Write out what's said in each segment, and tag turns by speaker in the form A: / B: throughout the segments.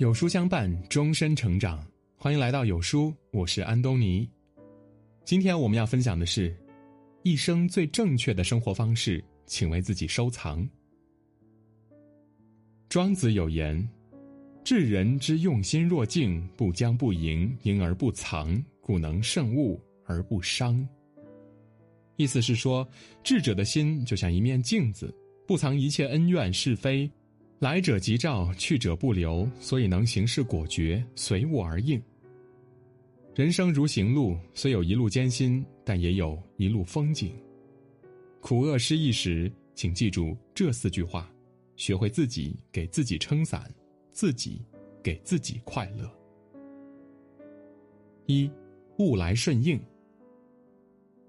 A: 有书相伴，终身成长。欢迎来到有书，我是安东尼。今天我们要分享的是，一生最正确的生活方式，请为自己收藏。庄子有言：“治人之用心若镜，不将不迎，迎而不藏，故能胜物而不伤。”意思是说，智者的心就像一面镜子，不藏一切恩怨是非。来者即照，去者不留，所以能行事果决，随物而应。人生如行路，虽有一路艰辛，但也有一路风景。苦厄失意时，请记住这四句话，学会自己给自己撑伞，自己给自己快乐。一，物来顺应。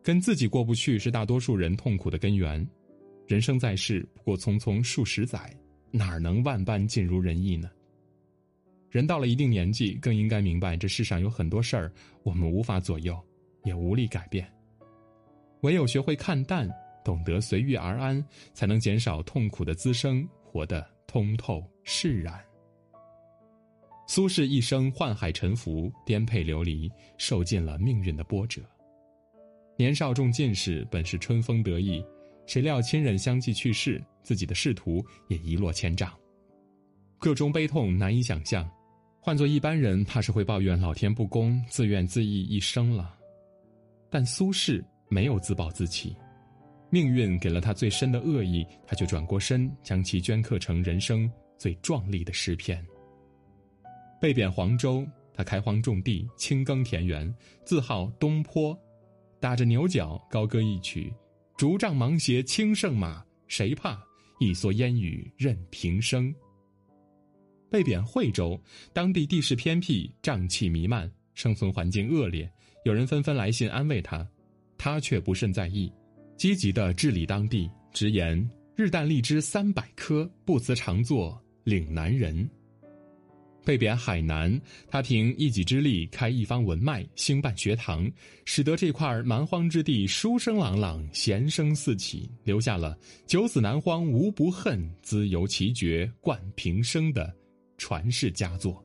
A: 跟自己过不去，是大多数人痛苦的根源。人生在世，不过匆匆数十载。哪能万般尽如人意呢？人到了一定年纪，更应该明白，这世上有很多事儿我们无法左右，也无力改变。唯有学会看淡，懂得随遇而安，才能减少痛苦的滋生，活得通透释然。苏轼一生宦海沉浮，颠沛流离，受尽了命运的波折。年少中进士，本是春风得意。谁料亲人相继去世，自己的仕途也一落千丈，各种悲痛难以想象。换做一般人，怕是会抱怨老天不公，自怨自艾一生了。但苏轼没有自暴自弃，命运给了他最深的恶意，他却转过身，将其镌刻成人生最壮丽的诗篇。被贬黄州，他开荒种地，清耕田园，自号东坡，打着牛角，高歌一曲。竹杖芒鞋轻胜马，谁怕？一蓑烟雨任平生。被贬惠州，当地地势偏僻，瘴气弥漫，生存环境恶劣。有人纷纷来信安慰他，他却不甚在意，积极的治理当地，直言日啖荔枝三百颗，不辞常作岭南人。被贬海南，他凭一己之力开一方文脉，兴办学堂，使得这块蛮荒之地书声朗朗，弦声四起，留下了“九死南荒无不恨，自由奇绝冠平生”的传世佳作。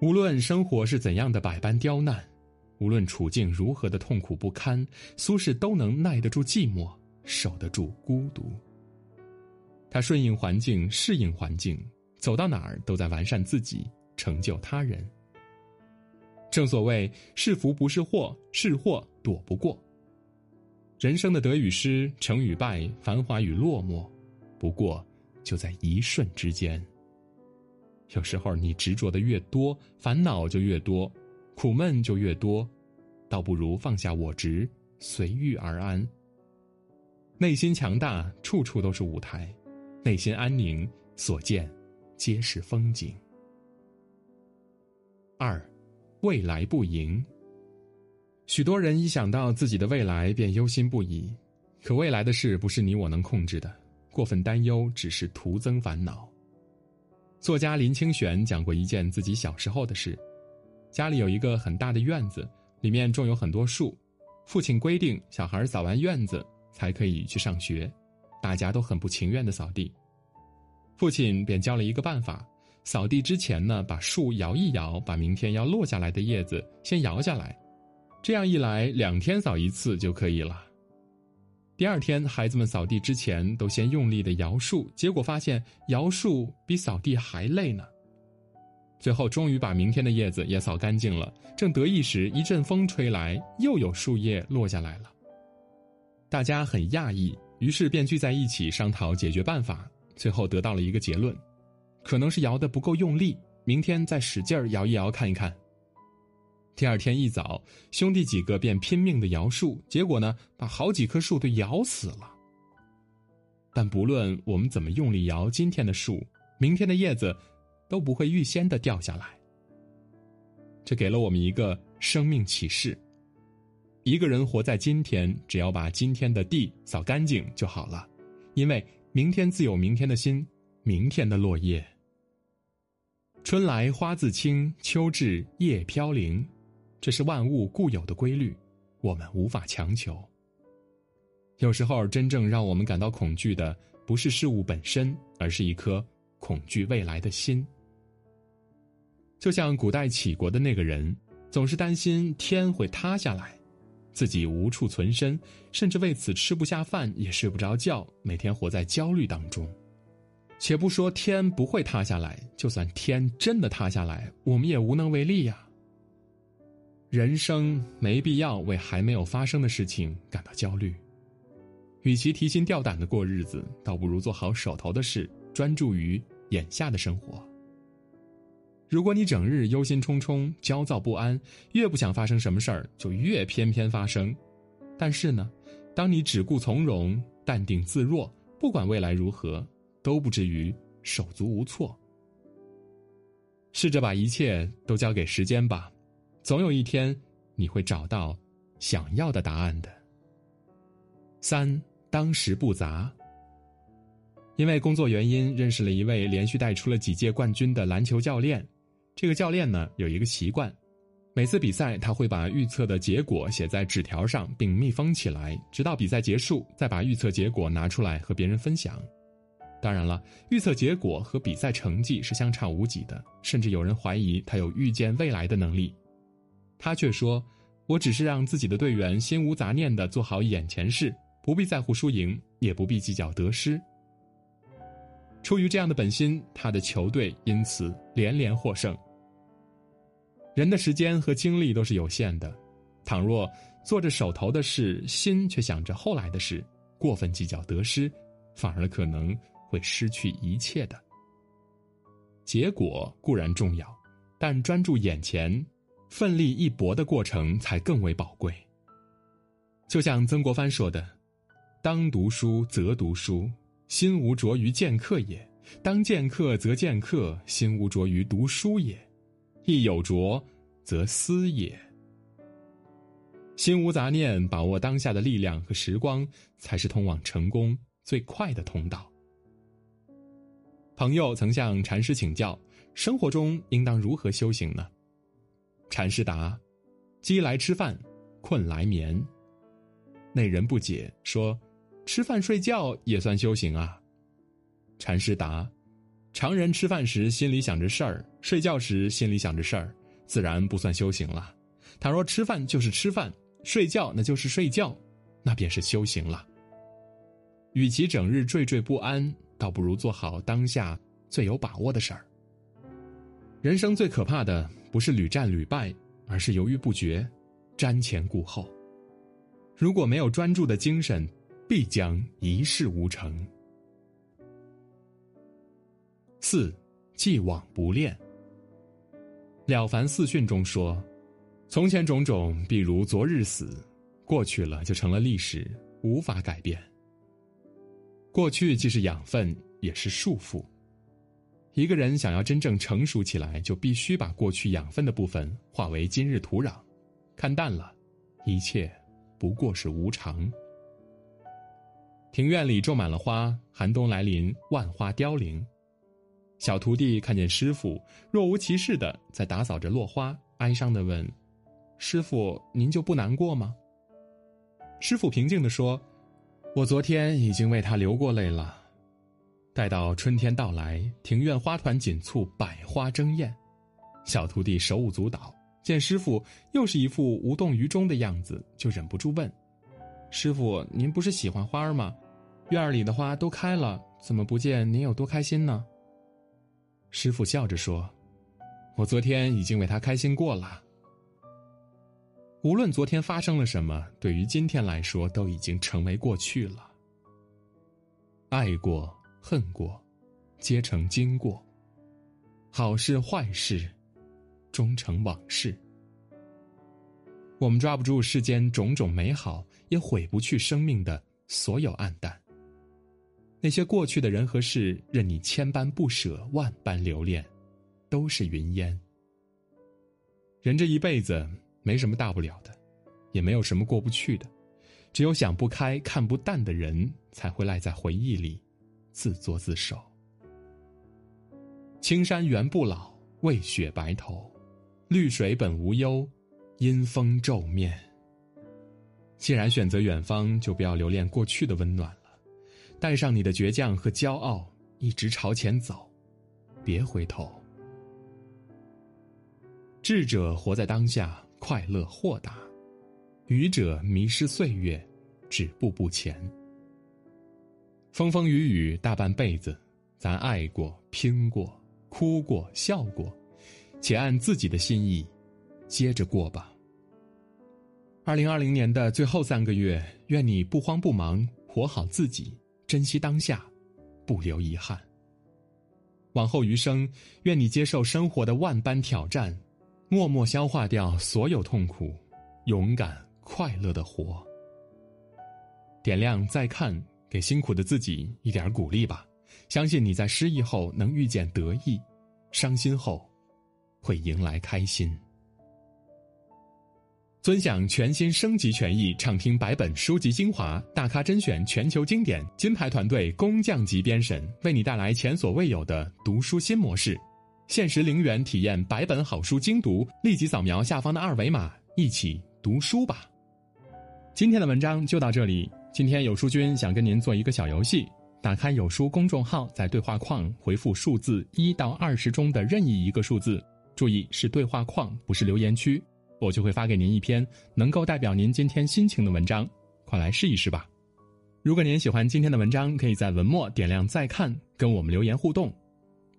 A: 无论生活是怎样的百般刁难，无论处境如何的痛苦不堪，苏轼都能耐得住寂寞，守得住孤独。他顺应环境，适应环境。走到哪儿都在完善自己，成就他人。正所谓是福不是祸，是祸躲不过。人生的得与失，成与败，繁华与落寞，不过就在一瞬之间。有时候你执着的越多，烦恼就越多，苦闷就越多，倒不如放下我执，随遇而安。内心强大，处处都是舞台；内心安宁，所见。皆是风景。二，未来不迎。许多人一想到自己的未来便忧心不已，可未来的事不是你我能控制的，过分担忧只是徒增烦恼。作家林清玄讲过一件自己小时候的事：家里有一个很大的院子，里面种有很多树，父亲规定小孩扫完院子才可以去上学，大家都很不情愿的扫地。父亲便教了一个办法：扫地之前呢，把树摇一摇，把明天要落下来的叶子先摇下来。这样一来，两天扫一次就可以了。第二天，孩子们扫地之前都先用力的摇树，结果发现摇树比扫地还累呢。最后，终于把明天的叶子也扫干净了。正得意时，一阵风吹来，又有树叶落下来了。大家很讶异，于是便聚在一起商讨解决办法。最后得到了一个结论，可能是摇的不够用力，明天再使劲儿摇一摇看一看。第二天一早，兄弟几个便拼命的摇树，结果呢，把好几棵树都摇死了。但不论我们怎么用力摇今天的树，明天的叶子都不会预先的掉下来。这给了我们一个生命启示：一个人活在今天，只要把今天的地扫干净就好了，因为。明天自有明天的心，明天的落叶。春来花自青，秋至叶飘零，这是万物固有的规律，我们无法强求。有时候，真正让我们感到恐惧的，不是事物本身，而是一颗恐惧未来的心。就像古代杞国的那个人，总是担心天会塌下来，自己无处存身，甚至为此吃不下饭，也睡不着觉，每天活在焦虑当中。且不说天不会塌下来，就算天真的塌下来，我们也无能为力呀。人生没必要为还没有发生的事情感到焦虑，与其提心吊胆的过日子，倒不如做好手头的事，专注于眼下的生活。如果你整日忧心忡忡、焦躁不安，越不想发生什么事儿，就越偏偏发生。但是呢，当你只顾从容、淡定自若，不管未来如何。都不至于手足无措。试着把一切都交给时间吧，总有一天你会找到想要的答案的。三，当时不杂。因为工作原因，认识了一位连续带出了几届冠军的篮球教练。这个教练呢，有一个习惯，每次比赛他会把预测的结果写在纸条上，并密封起来，直到比赛结束，再把预测结果拿出来和别人分享。当然了，预测结果和比赛成绩是相差无几的，甚至有人怀疑他有预见未来的能力。他却说：“我只是让自己的队员心无杂念的做好眼前事，不必在乎输赢，也不必计较得失。”出于这样的本心，他的球队因此连连获胜。人的时间和精力都是有限的，倘若做着手头的事，心却想着后来的事，过分计较得失，反而可能。会失去一切的。结果固然重要，但专注眼前、奋力一搏的过程才更为宝贵。就像曾国藩说的：“当读书则读书，心无着于见客也；当见客则见客，心无着于读书也。亦有着，则思也。心无杂念，把握当下的力量和时光，才是通往成功最快的通道。”朋友曾向禅师请教：生活中应当如何修行呢？禅师答：“饥来吃饭，困来眠。”那人不解说：“吃饭睡觉也算修行啊？”禅师答：“常人吃饭时心里想着事儿，睡觉时心里想着事儿，自然不算修行了。倘若吃饭就是吃饭，睡觉那就是睡觉，那便是修行了。与其整日惴惴不安。”倒不如做好当下最有把握的事儿。人生最可怕的不是屡战屡败，而是犹豫不决、瞻前顾后。如果没有专注的精神，必将一事无成。四，既往不恋。《了凡四训》中说：“从前种种，比如昨日死，过去了就成了历史，无法改变。”过去既是养分，也是束缚。一个人想要真正成熟起来，就必须把过去养分的部分化为今日土壤，看淡了，一切不过是无常。庭院里种满了花，寒冬来临，万花凋零。小徒弟看见师傅若无其事的在打扫着落花，哀伤的问：“师傅，您就不难过吗？”师傅平静的说。我昨天已经为他流过泪了，待到春天到来，庭院花团锦簇，百花争艳，小徒弟手舞足蹈，见师傅又是一副无动于衷的样子，就忍不住问：“师傅，您不是喜欢花儿吗？院儿里的花都开了，怎么不见您有多开心呢？”师傅笑着说：“我昨天已经为他开心过了。”无论昨天发生了什么，对于今天来说都已经成为过去了。爱过、恨过，皆成经过；好事坏事，终成往事。我们抓不住世间种种美好，也毁不去生命的所有暗淡。那些过去的人和事，任你千般不舍、万般留恋，都是云烟。人这一辈子。没什么大不了的，也没有什么过不去的，只有想不开、看不淡的人，才会赖在回忆里，自作自受。青山原不老，为雪白头；绿水本无忧，因风皱面。既然选择远方，就不要留恋过去的温暖，带上你的倔强和骄傲，一直朝前走，别回头。智者活在当下，快乐豁达；愚者迷失岁月，止步不前。风风雨雨大半辈子，咱爱过、拼过、哭过、笑过，且按自己的心意接着过吧。二零二零年的最后三个月，愿你不慌不忙，活好自己，珍惜当下，不留遗憾。往后余生，愿你接受生活的万般挑战，默默消化掉所有痛苦，勇敢快乐的活。点亮再看。给辛苦的自己一点鼓励吧，相信你在失意后能遇见得意，伤心后会迎来开心。尊享全新升级权益，畅听百本书籍精华，大咖甄选全球经典，金牌团队工匠级编审，为你带来前所未有的读书新模式。限时零元体验百本好书精读，立即扫描下方的二维码，一起读书吧。今天的文章就到这里。今天有书君想跟您做一个小游戏，打开有书公众号，在对话框回复数字一到二十中的任意一个数字，注意是对话框，不是留言区，我就会发给您一篇能够代表您今天心情的文章，快来试一试吧。如果您喜欢今天的文章，可以在文末点亮再看，跟我们留言互动。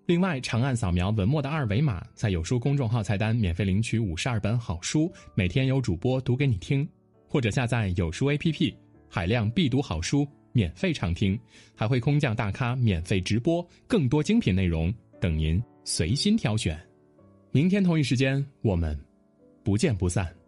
A: 另外，长按扫描文末的二维码，在有书公众号菜单免费领取五十二本好书，每天有主播读给你听，或者下载有书 APP。海量必读好书免费畅听，还会空降大咖免费直播，更多精品内容等您随心挑选。明天同一时间，我们不见不散。